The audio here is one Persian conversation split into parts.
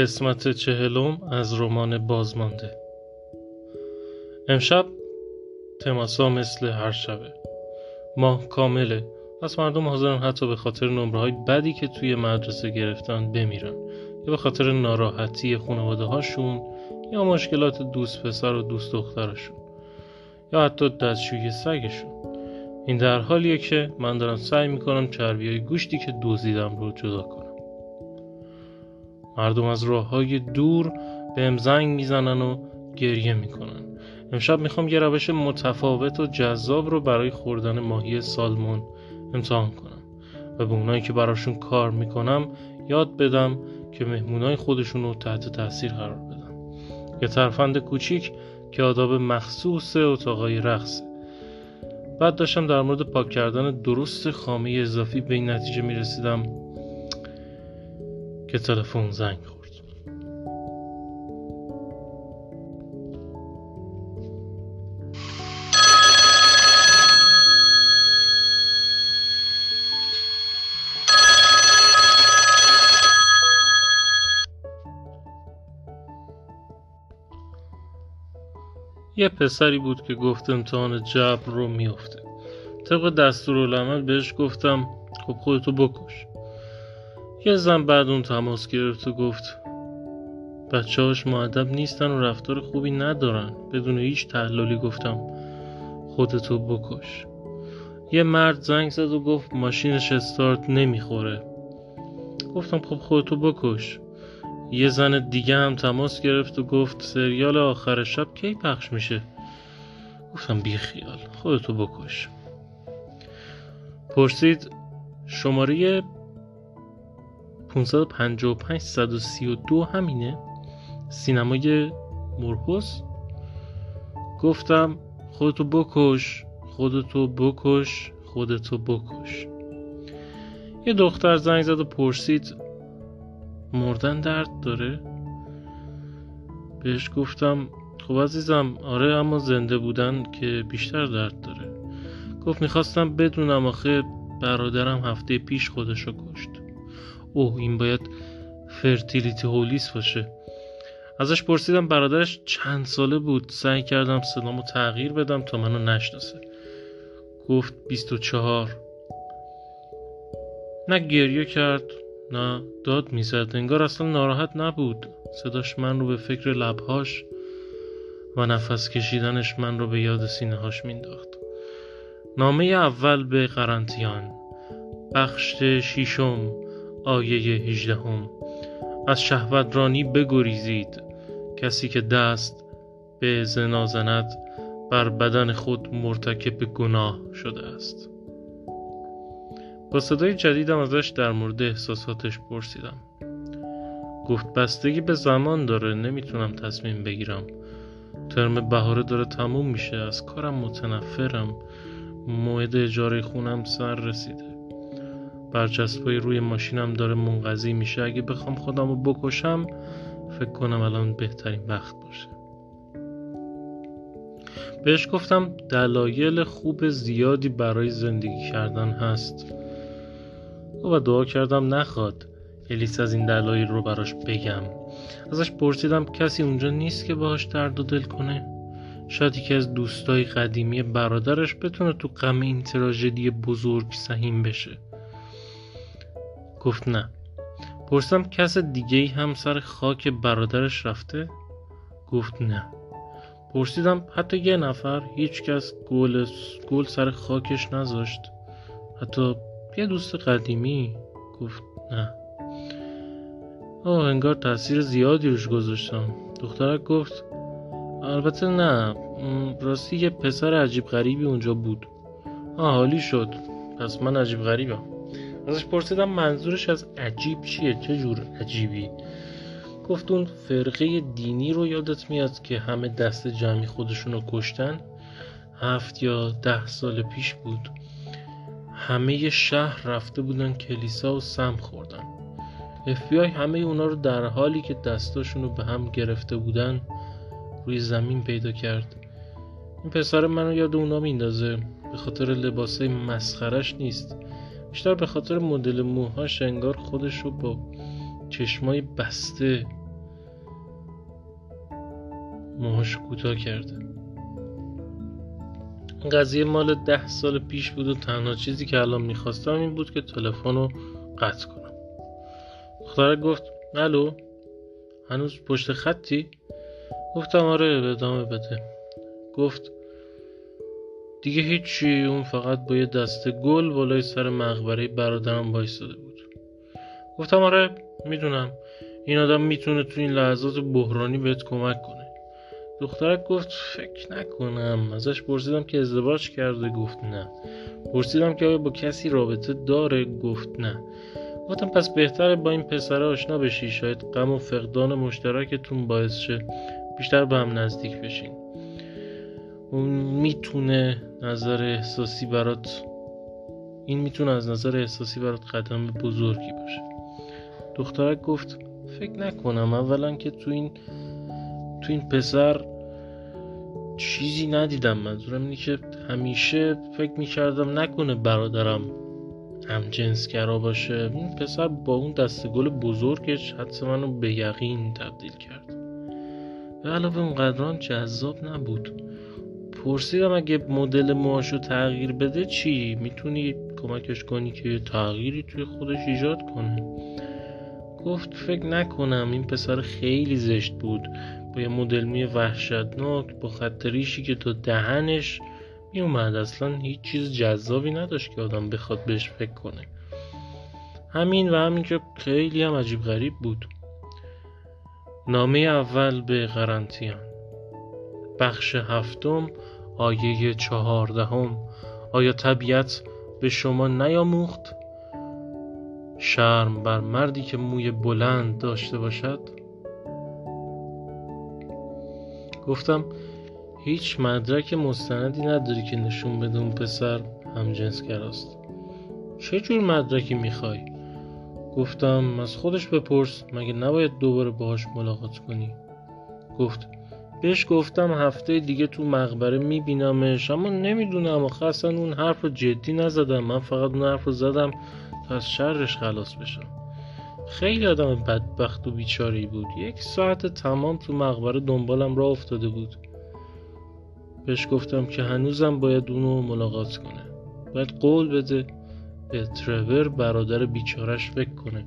قسمت چهلم از رمان بازمانده. امشب تماسا مثل هر شبه. ماه کامله. از مردم حاضرن حتی به خاطر نمره های بدی که توی مدرسه گرفتن بمیرن. یا به خاطر ناراحتی خانواده هاشون یا مشکلات دوست پسر و دوست دخترشون. یا حتی دستشوی سگشون. این در حالیه که من دارم سعی می‌کنم چربی های گوشتی که دوزیدم رو جدا کنم. مردم از راه های دور به زنگ می‌زنن و گریه می‌کنن. امشب می‌خوام یه روش متفاوت و جذاب رو برای خوردن ماهی سالمون امتحان کنم و به اونایی که براشون کار می‌کنم یاد بدم که مهمونای خودشون رو تحت تاثیر قرار بدم یه ترفند کوچیک که آداب مخصوص اتاقای رقصه بعد داشتم در مورد پاک کردن درست خامه اضافی به این نتیجه می‌رسیدم. که تلفن زنگ خورد. یه پسری بود که گفت امتحان جبر رو میافته. طبق دستورالعمل بهش گفتم خب خودتو بکش. یه زن بعد اون تماس گرفت و گفت بچه هاش معدب نیستن و رفتار خوبی ندارن. بدون هیچ تحلیلی گفتم خودتو بکش. یه مرد زنگ زد و گفت ماشینش استارت نمی‌خوره. گفتم خب خودتو بکش. یه زن دیگه هم تماس گرفت و گفت سریال آخر شب کی پخش میشه؟ گفتم بی خیال خودتو بکش. پرسید شماره 555 132 همینه. سینمای مرپوس گفتم خودتو بکش خودتو بکش خودتو بکش. یه دختر زنگ زد و پرسید مردن درد داره؟ بهش گفتم خب عزیزم آره اما زنده بودن که بیشتر درد داره. گفت می‌خواستم بدونم آخه برادرم هفته پیش خودشو کشت. اوه این باید فرتیلیتی هولیس باشه. ازش پرسیدم برادرش چند ساله بود. سعی کردم صدامو تغییر بدم تا منو نشناسه. گفت بیست و چهار. نه گریه کرد نه داد می‌زد. انگار اصلا ناراحت نبود. صداش من رو به فکر لبهاش و نفس کشیدنش من رو به یاد سینه هاش مینداخت نامه اول به قرنتیان بخش شیشم آیه هجدهم. از شهوترانی بگریزید. کسی که دست به زنا زند بر بدن خود مرتکب گناه شده است. با صدای جدیدم ازش در مورد احساساتش پرسیدم. گفت بستگی به زمان داره نمی‌تونم تصمیم بگیرم. ترم بهاره داره تموم میشه از کارم متنفرم. موعد اجاره خونم سر رسیده. برچسبای روی ماشینم داره منقضی میشه. اگه بخوام خودمو بکشم فکر کنم الان بهترین وقت باشه. بهش گفتم دلایل خوب زیادی برای زندگی کردن هست. و دعا کردم نخواد. الیس از این دلایل رو براش بگم. ازش پرسیدم کسی اونجا نیست که باهاش درد و دل کنه؟ شاید یکی از دوستای قدیمی برادرش بتونه تو غم این تراژدی بزرگ سهیم بشه. گفت نه. پرسیدم کس دیگه ای هم سر خاک برادرش رفته؟ گفت نه. پرسیدم حتی یه نفر هیچ کس گل, گل سر خاکش نذاشت؟ حتی یه دوست قدیمی؟ گفت نه. آه انگار تاثیر زیادی روش گذاشتم. دخترک گفت البته نه. راستی یه پسر عجیب غریبی اونجا بود. آه حالی شد. پس من عجیب غریبم. ازش پرسیدم منظورش از عجیب چیه؟ چه جور عجیبی؟ گفت اون فرقه دینی رو یادت میاد که همه دست جمعی خودشون رو کشتن؟ هفت یا ده سال پیش بود. همه شهر رفته بودن کلیسا و سم خوردن. FBI همه اونا رو در حالی که دستاشون رو به هم گرفته بودن روی زمین پیدا کرد. این پسر منو یاد اونا میندازه. به خاطر لباسای مسخرش نیست. بیشتر به خاطر مدل موهاش انگار خودش رو با چشمای بسته موهاش کوتاه کرده. قضیه مال ده سال پیش بود و تنها چیزی که الان می‌خواستم این بود که تلفن رو قطع کنم. دختره گفت الو هنوز پشت خطی؟ گفتم آره به ادامه بده. گفت دیگه هیچی اون فقط با یه دسته گل بالای سر مقبره برادرم وایستاده بود. گفتم آره می‌دونم. این آدم می‌تونه تو این لحظات بحرانی بهت کمک کنه. دخترک گفت فکر نکنم. ازش پرسیدم که ازدواج کرده؟ گفت نه. پرسیدم که آیا با کسی رابطه داره؟ گفت نه. گفتم پس بهتره با این پسره آشنا بشی. شاید غم و فقدان مشترکتون باعث شه بیشتر به هم نزدیک بشین. اون می‌تونه نظر احساسی برات این می‌تونه از نظر احساسی برات قدم بزرگی باشه. دخترک گفت فکر نکنم اولا که تو این تو این پسر چیزی ندیدم. منظورم اینه که همیشه فکر می‌کردم نکنه برادرم هم جنسگرا باشه. این پسر با اون دست گل بزرگش حدس منو به یقین تبدیل کرد. به علاوه اونقدران جذاب نبود. پرسیدم اگه مدل موهاشو تغییر بده چی؟ می‌تونی کمکش کنی که تغییری توی خودش ایجاد کنه. گفت فکر نکنم این پسر خیلی زشت بود. با یه مدل موی وحشتناک با خط ریشی که تا دهنش میومد اصلا هیچ چیز جذابی نداشت که آدم بخواد بهش فکر کنه. همین و همین که خیلی هم عجیب غریب بود. نامه اول به قرنتیان بخش هفتم آیه چهاردهم. آیا طبیعت به شما نیاموخت؟ شرم بر مردی که موی بلند داشته باشد؟ گفتم هیچ مدرک مستندی نداری که نشون بده اون پسر همجنسگراست. چه جور مدرکی می‌خوای؟ گفتم از خودش بپرس مگه نباید دوباره باهاش ملاقات کنی؟ گفت بهش گفتم هفته دیگه تو مقبره میبینمش اما نمی‌دونم. آخه اصلا اون حرف رو جدی نزدم. من فقط اون حرف رو زدم تا از شرش خلاص بشم. خیلی آدم بدبخت و بیچاری بود. یک ساعت تمام تو مقبره دنبالم را افتاده بود. بهش گفتم که هنوزم باید اونو ملاقات کنه. باید قول بده به ترور برادر بیچارش فکر کنه.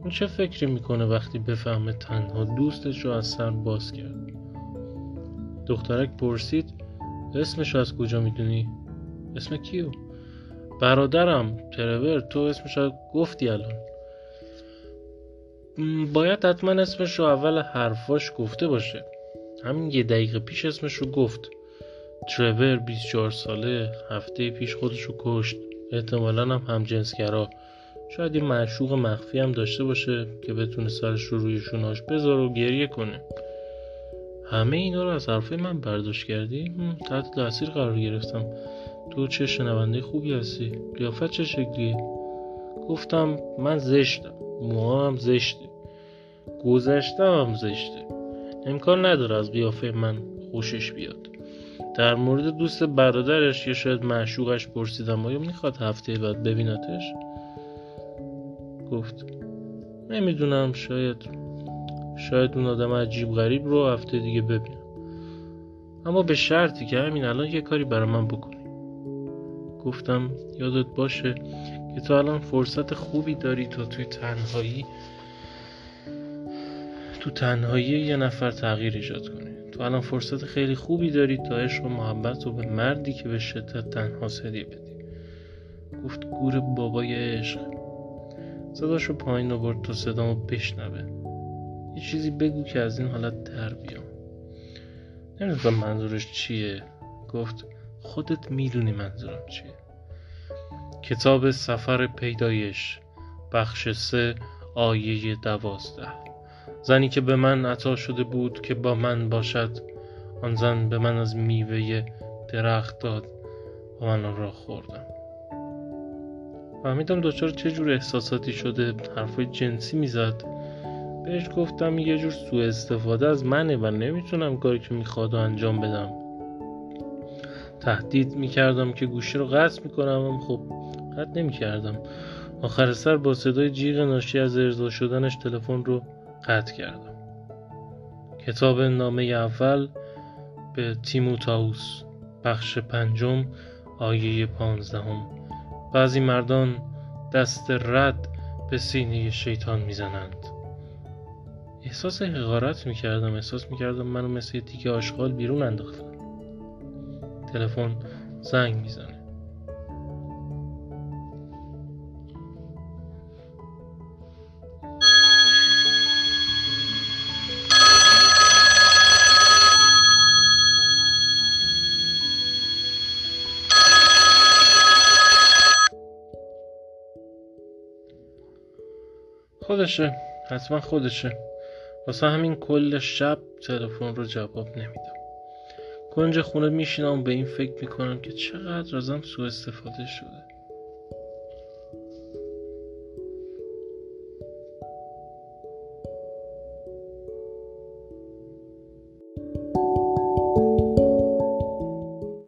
اون چه فکری می‌کنه وقتی بفهمه تنها دوستش رو از سر باز کرد؟ دخترک پرسید اسمش از کجا می‌دونی؟ اسم کیو؟ برادرم ترور تو اسمش گفتی الان. باید حتما اسمش رو اول حرفاش گفته باشه. همین یه دقیقه پیش اسمش رو گفت. ترور 24 ساله هفته پیش خودش رو کشت. احتمالا هم هم جنسگرا شاید یه معشوق مخفی هم داشته باشه که بتونه سرش رو روی شوناش بذاره و گریه کنه. همه اینا رو از حرفای من برداشت کردی؟ تحت تاثیر قرار گرفتم تو چه شنونده خوبی هستی؟ قیافت چه شکلیه؟ گفتم من زشتم موها هم زشته گذشتم هم زشته امکان نداره از قیافه من خوشش بیاد در مورد دوست برادرش یا شاید معشوقش پرسیدم آیا می‌خواد هفته بعد ببینتش گفت نمی‌دونم شاید شاید اون آدم عجیب غریب رو هفته دیگه ببینم. اما به شرطی که همین الان یه کاری برای من بکنی. گفتم یادت باشه که تو الان فرصت خوبی داری تا توی تنهایی تو تنهایی یه نفر تغییر ایجاد کنی. تو الان فرصت خیلی خوبی داری تا عشق و محبت رو به مردی که به شدت تنها هدیه بدی. گفت گور بابای عشق. صداش رو پایین آورد تا صدامو بشنوه. یه چیزی بگو که از این حالت در بیام. نمی‌دونم منظورش چیه. گفت خودت می‌دونی منظورم چیه. کتاب سفر پیدایش بخش سه آیه دوازده. زنی که به من عطا شده بود که با من باشد آن زن به من از میوه درخت داد و من را خوردم. فهمیدم دچار چه جور احساساتی شده حرفای جنسی می‌زد. بهش گفتم یه جور سوء استفاده از منه و نمی‌تونم کاری که می‌خواد انجام بدم. تهدید می‌کردم که گوشی رو قطع می‌کنم و خب قطع نمی‌کردم. آخر سر با صدای جیغ ناشی از ارضا شدنش تلفن رو قطع کردم. کتاب نامه اول به تیموتائوس بخش پنجم آیه پانزدهم. بعضی مردان دست رد به سینه شیطان می‌زنند. احساس حقارت می‌کردم احساس می‌کردم منو مثل تیکه آشغال بیرون انداختن. تلفن زنگ می‌زنه. خودشه. حتما خودشه. واسه همین کل شب تلفن رو جواب نمیدم. کنج خونه میشینم به این فکر می‌کنم که چقدر ازم سوء استفاده شده.